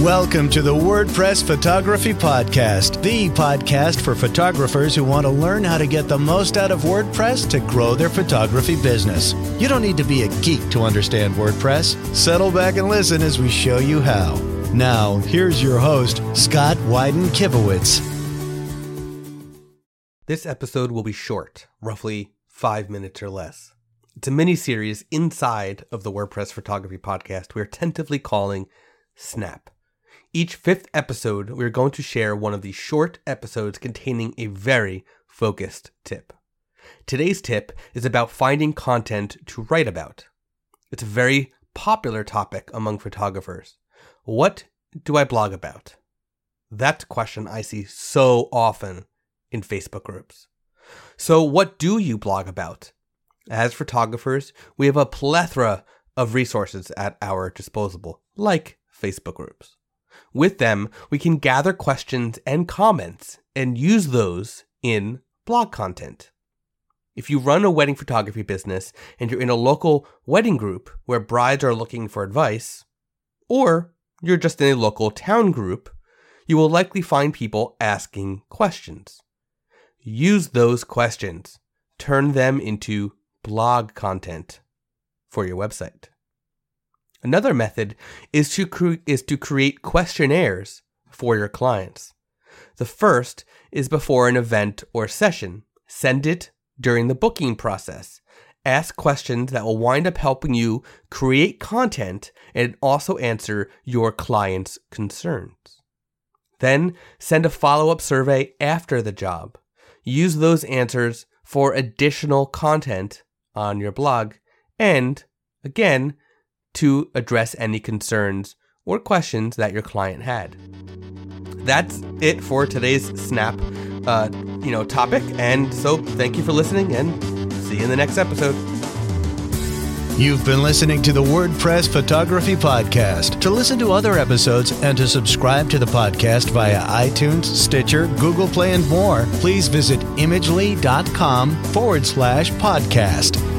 Welcome to the WordPress Photography Podcast, the podcast for photographers who want to learn how to get the most out of WordPress to grow their photography business. You don't need to be a geek to understand WordPress. Settle back and listen as we show you how. Now, here's your host, Scott Wyden Kivowitz. This episode will be short, roughly five minutes or less. It's a mini series inside of the WordPress Photography Podcast we're tentatively calling Snap. Each fifth episode, we're going to share one of these short episodes containing a very focused tip. Today's tip is about finding content to write about. It's a very popular topic among photographers. What do I blog about? That's a question I see so often in Facebook groups. So, what do you blog about? As photographers, we have a plethora of resources at our disposal, like Facebook groups. With them, we can gather questions and comments and use those in blog content. If you run a wedding photography business and you're in a local wedding group where brides are looking for advice, or you're just in a local town group, you will likely find people asking questions. Use those questions, turn them into blog content for your website. Another method is to, cre- is to create questionnaires for your clients. The first is before an event or session. Send it during the booking process. Ask questions that will wind up helping you create content and also answer your client's concerns. Then send a follow up survey after the job. Use those answers for additional content on your blog. And again, to address any concerns or questions that your client had. That's it for today's Snap, uh, you know, topic. And so, thank you for listening, and see you in the next episode. You've been listening to the WordPress Photography Podcast. To listen to other episodes and to subscribe to the podcast via iTunes, Stitcher, Google Play, and more, please visit imagely.com forward slash podcast.